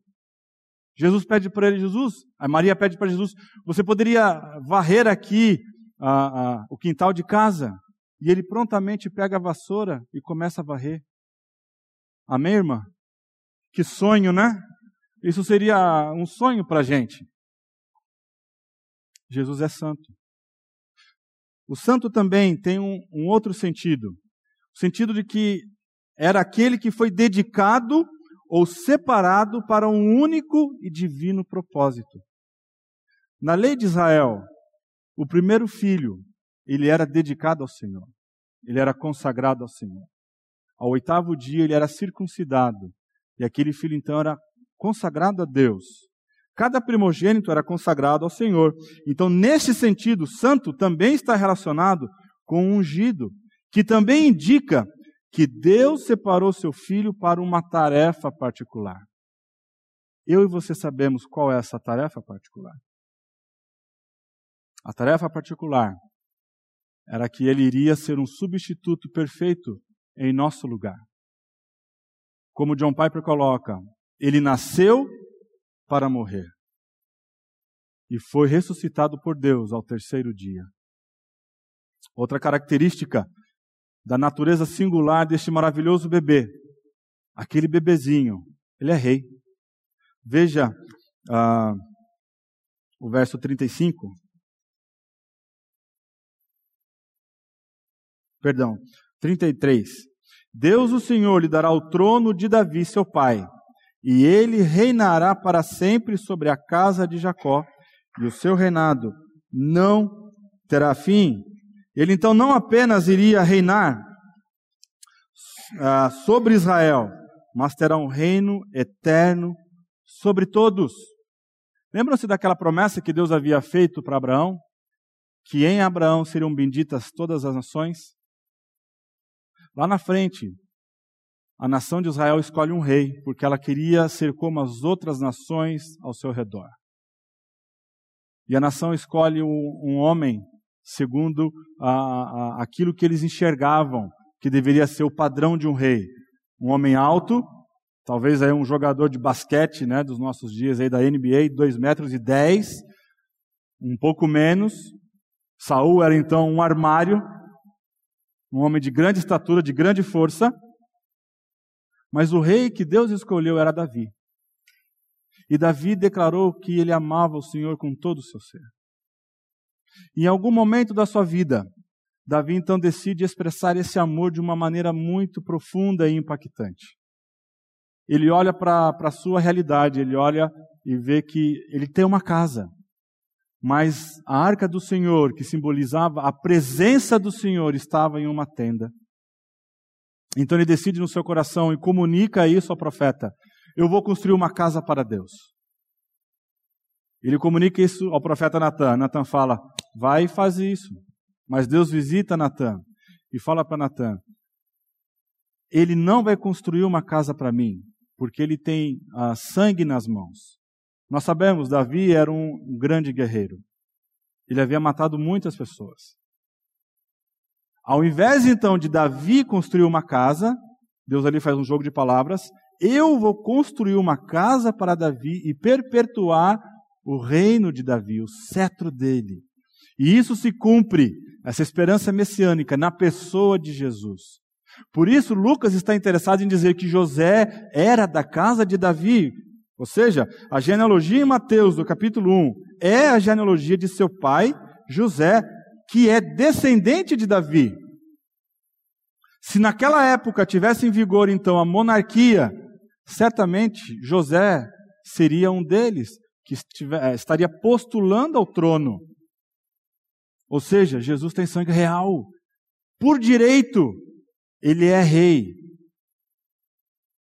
Jesus pede para ele, Jesus, a Maria pede para Jesus, você poderia varrer aqui o quintal de casa? E ele prontamente pega a vassoura e começa a varrer. Amém, irmã? Que sonho, né? Isso seria um sonho para a gente. Jesus é santo. O santo também tem um, um outro sentido. O sentido de que era aquele que foi dedicado ou separado para um único e divino propósito. Na lei de Israel, o primeiro filho, ele era dedicado ao Senhor. ele era consagrado ao Senhor. Ao oitavo dia ele era circuncidado. E aquele filho então era consagrado a Deus. Cada primogênito era consagrado ao Senhor. Então, nesse sentido, santo também está relacionado com ungido, que também indica que Deus separou seu filho para uma tarefa particular. Eu e você sabemos qual é essa tarefa particular. A tarefa particular era que ele iria ser um substituto perfeito em nosso lugar. Como John Piper coloca, ele nasceu para morrer e foi ressuscitado por Deus ao terceiro dia. Outra característica da natureza singular deste maravilhoso bebê, aquele bebezinho, ele é rei. Veja uh, o verso 35. Perdão, 33. Deus o Senhor lhe dará o trono de Davi, seu pai, e ele reinará para sempre sobre a casa de Jacó, e o seu reinado não terá fim. Ele então não apenas iria reinar uh, sobre Israel, mas terá um reino eterno sobre todos. Lembram-se daquela promessa que Deus havia feito para Abraão? Que em Abraão seriam benditas todas as nações? Lá na frente, a nação de Israel escolhe um rei, porque ela queria ser como as outras nações ao seu redor. E a nação escolhe um, homem segundo a, a, aquilo que eles enxergavam que deveria ser o padrão de um rei. Um homem alto, talvez aí um jogador de basquete né, dos nossos dias aí da NBA, 2 metros e 10, um pouco menos. Saul era então um armário, um homem de grande estatura, de grande força. Mas o rei que Deus escolheu era Davi. E Davi declarou que ele amava o Senhor com todo o seu ser. Em algum momento da sua vida, Davi então decide expressar esse amor de uma maneira muito profunda e impactante. Ele olha para a sua realidade, ele olha e vê que ele tem uma casa, mas a arca do Senhor, que simbolizava a presença do Senhor, estava em uma tenda. Então ele decide no seu coração e comunica isso ao profeta: eu vou construir uma casa para Deus. Ele comunica isso ao profeta Natan. Natan fala: vai e faz isso. Mas Deus visita Natan e fala para Natan: ele não vai construir uma casa para mim, porque ele tem ah, sangue nas mãos. Nós sabemos, Davi era um grande guerreiro. Ele havia matado muitas pessoas. Ao invés então de Davi construir uma casa, Deus ali faz um jogo de palavras, eu vou construir uma casa para Davi e perpetuar o reino de Davi, o cetro dele. E isso se cumpre, essa esperança messiânica, na pessoa de Jesus. Por isso, Lucas está interessado em dizer que José era da casa de Davi. Ou seja, a genealogia em Mateus, do capítulo 1, é a genealogia de seu pai, José, que é descendente de Davi. Se naquela época tivesse em vigor, então, a monarquia, certamente José seria um deles que eh, estaria postulando ao trono. Ou seja, Jesus tem sangue real. Por direito, ele é rei.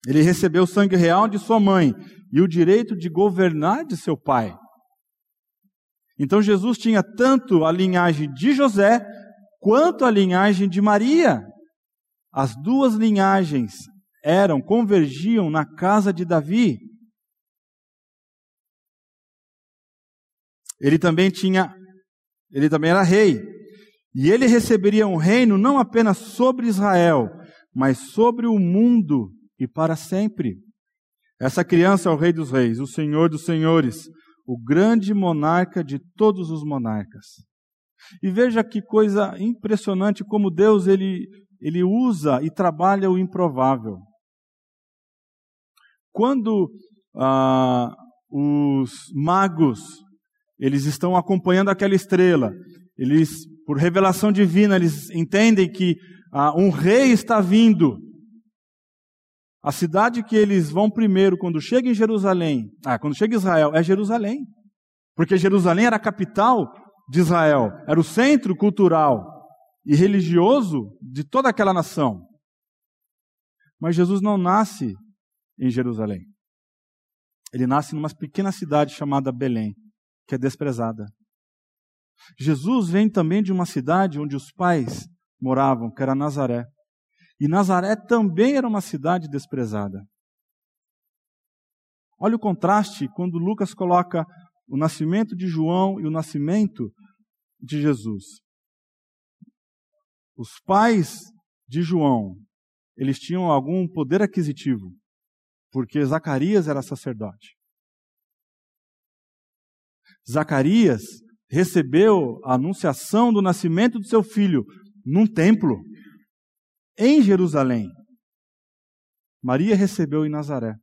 Ele recebeu o sangue real de sua mãe e o direito de governar de seu pai. Então Jesus tinha tanto a linhagem de José quanto a linhagem de Maria. As duas linhagens eram, convergiam na casa de Davi. Ele também tinha, ele também era rei. E ele receberia um reino não apenas sobre Israel, mas sobre o mundo e para sempre. Essa criança é o Rei dos Reis, o Senhor dos Senhores, o grande monarca de todos os monarcas. E veja que coisa impressionante como Deus ele, ele usa e trabalha o improvável. Quando ah, os magos eles estão acompanhando aquela estrela, eles, por revelação divina, eles entendem que ah, um rei está vindo. A cidade que eles vão primeiro, quando chega em Jerusalém, ah, quando chega em Israel, é Jerusalém. Porque Jerusalém era a capital de Israel, era o centro cultural. e religioso de toda aquela nação. Mas Jesus não nasce em Jerusalém. Ele nasce numa pequena cidade chamada Belém, que é desprezada. Jesus vem também de uma cidade onde os pais moravam, que era Nazaré. E Nazaré também era uma cidade desprezada. Olha o contraste quando Lucas coloca o nascimento de João e o nascimento de Jesus. Os pais de João, eles tinham algum poder aquisitivo, porque Zacarias era sacerdote. Zacarias recebeu a anunciação do nascimento do seu filho num templo, em Jerusalém. Maria recebeu em Nazaré.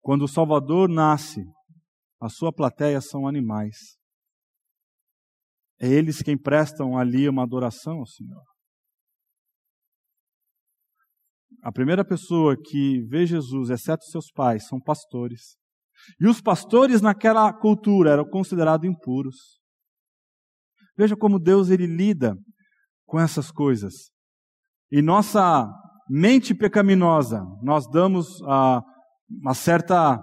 Quando o Salvador nasce, a sua plateia são animais. É eles quem prestam ali uma adoração ao Senhor. A primeira pessoa que vê Jesus, exceto seus pais, são pastores. E os pastores naquela cultura eram considerados impuros. Veja como Deus ele lida com essas coisas. E nossa mente pecaminosa, nós damos uma certa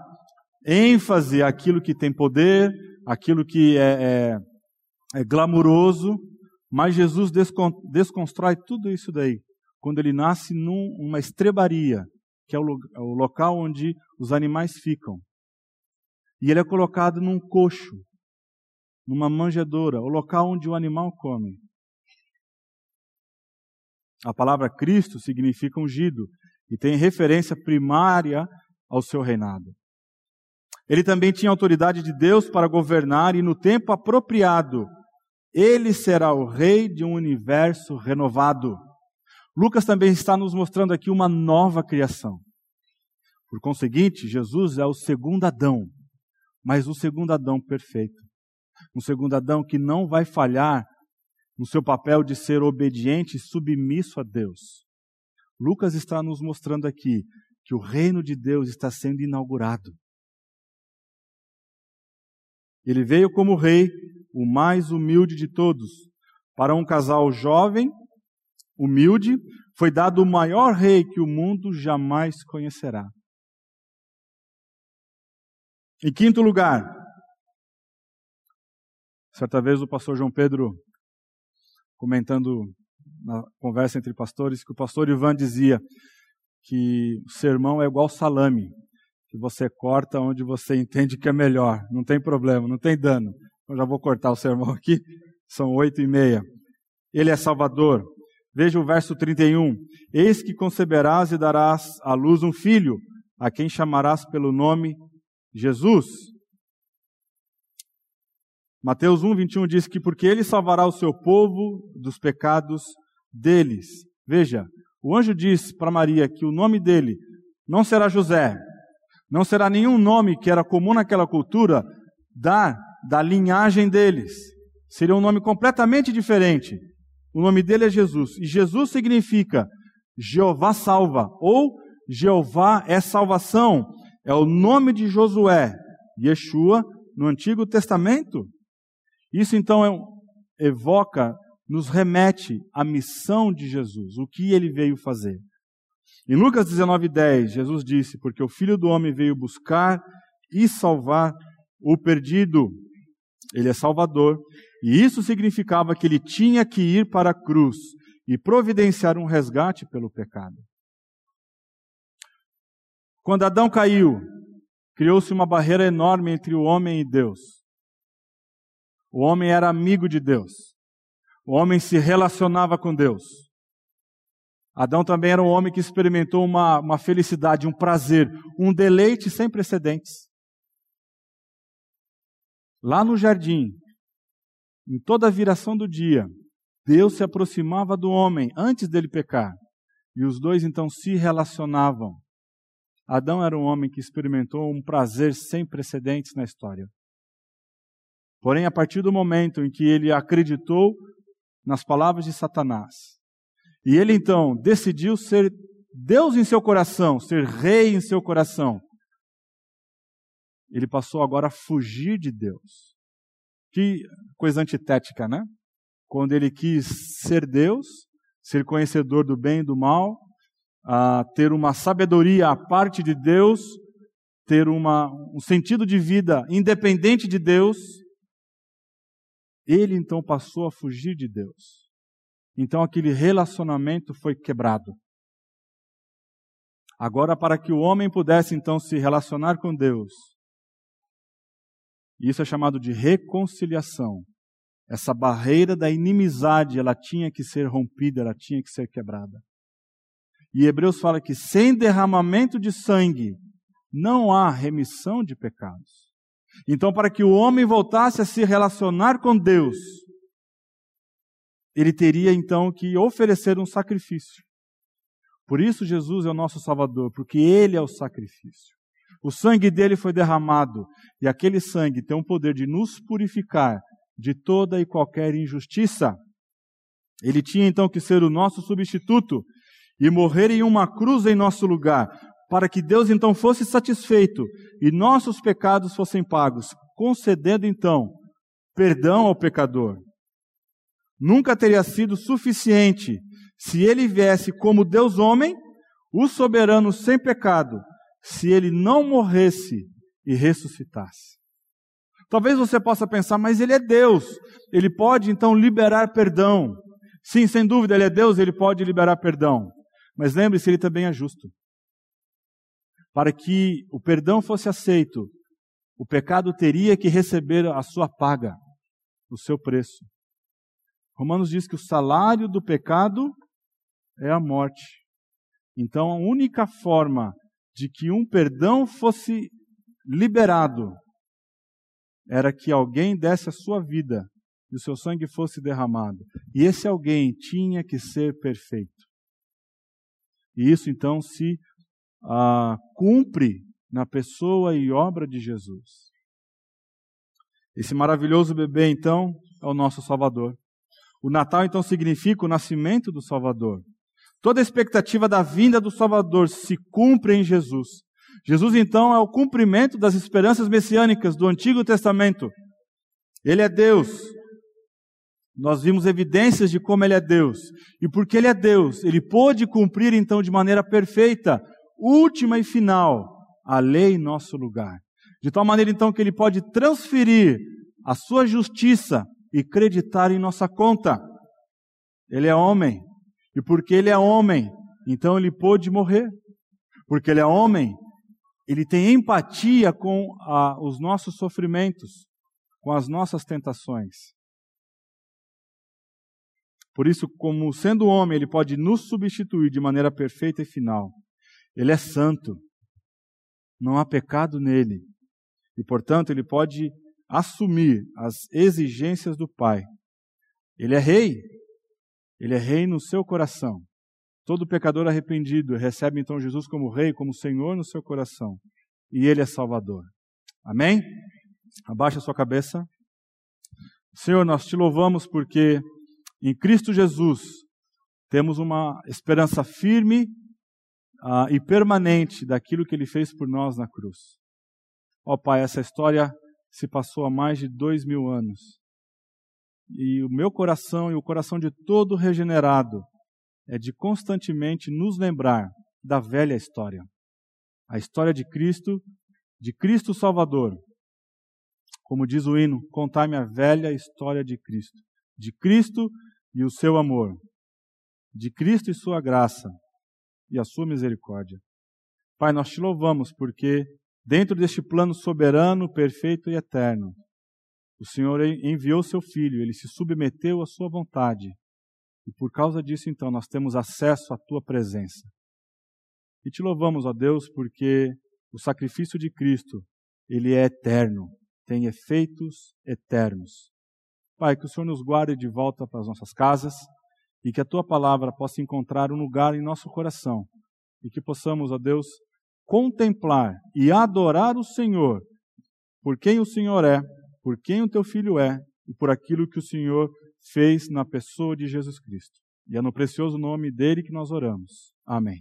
ênfase àquilo que tem poder, aquilo que é, é, é glamuroso, mas Jesus desconstrói tudo isso daí quando ele nasce numa estrebaria, que é o, o local onde os animais ficam. E ele é colocado num coxo, numa manjedoura, o local onde o animal come. A palavra Cristo significa ungido e tem referência primária ao seu reinado. Ele também tinha autoridade de Deus para governar e no tempo apropriado ele será o rei de um universo renovado. Lucas também está nos mostrando aqui uma nova criação. Por conseguinte, Jesus é o segundo Adão, mas um segundo Adão perfeito. Um segundo Adão que não vai falhar no seu papel de ser obediente e submisso a Deus. Lucas está nos mostrando aqui que o reino de Deus está sendo inaugurado. Ele veio como rei, o mais humilde de todos. Para um casal jovem, humilde, foi dado o maior rei que o mundo jamais conhecerá. Em quinto lugar, certa vez o pastor João Pedro, comentando na conversa entre pastores, que o pastor Ivan dizia que o sermão é igual salame, que você corta onde você entende que é melhor, não tem problema, não tem dano. Eu já vou cortar o sermão aqui, são oito e meia. Ele é Salvador. Veja o verso 31. Eis que conceberás e darás à luz um filho, a quem chamarás pelo nome Jesus. Mateus 1, 21 diz que porque ele salvará o seu povo dos pecados deles. Veja, o anjo diz para Maria que o nome dele não será José, não será nenhum nome que era comum naquela cultura dar da linhagem deles. Seria um nome completamente diferente. O nome dele é Jesus. E Jesus significa Jeová salva, ou Jeová é salvação é o nome de Josué, Yeshua, no Antigo Testamento. Isso então é, evoca, nos remete à missão de Jesus, o que ele veio fazer. Em Lucas 19:10, Jesus disse: "Porque o Filho do homem veio buscar e salvar o perdido". Ele é Salvador, e isso significava que ele tinha que ir para a cruz e providenciar um resgate pelo pecado. Quando Adão caiu, criou-se uma barreira enorme entre o homem e Deus. O homem era amigo de Deus. O homem se relacionava com Deus. Adão também era um homem que experimentou uma, uma felicidade, um prazer, um deleite sem precedentes. Lá no jardim, em toda a viração do dia, Deus se aproximava do homem antes dele pecar. E os dois então se relacionavam. Adão era um homem que experimentou um prazer sem precedentes na história. Porém, a partir do momento em que ele acreditou nas palavras de Satanás, e ele então decidiu ser Deus em seu coração, ser rei em seu coração, ele passou agora a fugir de Deus. Que coisa antitética, né? quando ele quis ser Deus, ser conhecedor do bem e do mal, a ter uma sabedoria à parte de Deus, ter uma, um sentido de vida independente de Deus, ele então passou a fugir de Deus. Então aquele relacionamento foi quebrado. Agora, para que o homem pudesse então se relacionar com Deus, isso é chamado de reconciliação. Essa barreira da inimizade, ela tinha que ser rompida, ela tinha que ser quebrada. E Hebreus fala que sem derramamento de sangue não há remissão de pecados. Então, para que o homem voltasse a se relacionar com Deus, ele teria então que oferecer um sacrifício. Por isso Jesus é o nosso Salvador, porque Ele é o sacrifício. O sangue dele foi derramado, e aquele sangue tem o poder de nos purificar de toda e qualquer injustiça. Ele tinha então que ser o nosso substituto e morrer em uma cruz em nosso lugar, para que Deus então fosse satisfeito e nossos pecados fossem pagos, concedendo então perdão ao pecador. Nunca teria sido suficiente se ele viesse como Deus homem, o soberano sem pecado, se ele não morresse e ressuscitasse. Talvez você possa pensar, mas ele é Deus, ele pode então liberar perdão. Sim, sem dúvida, ele é Deus, ele pode liberar perdão. Mas lembre-se, ele também é justo. Para que o perdão fosse aceito, o pecado teria que receber a sua paga, o seu preço. Romanos diz que o salário do pecado é a morte. Então, a única forma de que um perdão fosse liberado era que alguém desse a sua vida e o seu sangue fosse derramado. E esse alguém tinha que ser perfeito. E isso então se ah, cumpre na pessoa e obra de Jesus. Esse maravilhoso bebê, então, é o nosso Salvador. O Natal, então, significa o nascimento do Salvador. Toda a expectativa da vinda do Salvador se cumpre em Jesus. Jesus, então, é o cumprimento das esperanças messiânicas do Antigo Testamento. Ele é Deus. Nós vimos evidências de como Ele é Deus. E porque Ele é Deus, Ele pôde cumprir, então, de maneira perfeita, última e final, a lei em nosso lugar. De tal maneira, então, que Ele pode transferir a sua justiça e creditar em nossa conta. Ele é homem. E porque Ele é homem, então Ele pôde morrer. Porque Ele é homem, ele tem empatia com ah, os nossos sofrimentos, com as nossas tentações. Por isso, como sendo homem, ele pode nos substituir de maneira perfeita e final. Ele é santo. Não há pecado nele. E, portanto, ele pode assumir as exigências do Pai. Ele é rei. Ele é rei no seu coração. Todo pecador arrependido recebe então Jesus como Rei, como Senhor no seu coração. E Ele é Salvador. Amém? Abaixa a sua cabeça. Senhor, nós te louvamos porque em Cristo Jesus temos uma esperança firme uh, e permanente daquilo que Ele fez por nós na cruz. Ó oh, Pai, essa história se passou há mais de dois mil anos. E o meu coração e o coração de todo regenerado é de constantemente nos lembrar da velha história. A história de Cristo, de Cristo Salvador. Como diz o hino, contar-me a velha história de Cristo. De Cristo e o seu amor. De Cristo e sua graça e a sua misericórdia. Pai, nós te louvamos porque, dentro deste plano soberano, perfeito e eterno, o Senhor enviou seu Filho, ele se submeteu à sua vontade e por causa disso, então, nós temos acesso à tua presença. E te louvamos, ó Deus, porque o sacrifício de Cristo, ele é eterno, tem efeitos eternos. Pai, que o Senhor nos guarde de volta para as nossas casas e que a tua palavra possa encontrar um lugar em nosso coração e que possamos, ó Deus, contemplar e adorar o Senhor por quem o Senhor é, por quem o teu filho é e por aquilo que o Senhor fez na pessoa de Jesus Cristo. E é no precioso nome dele que nós oramos. Amém.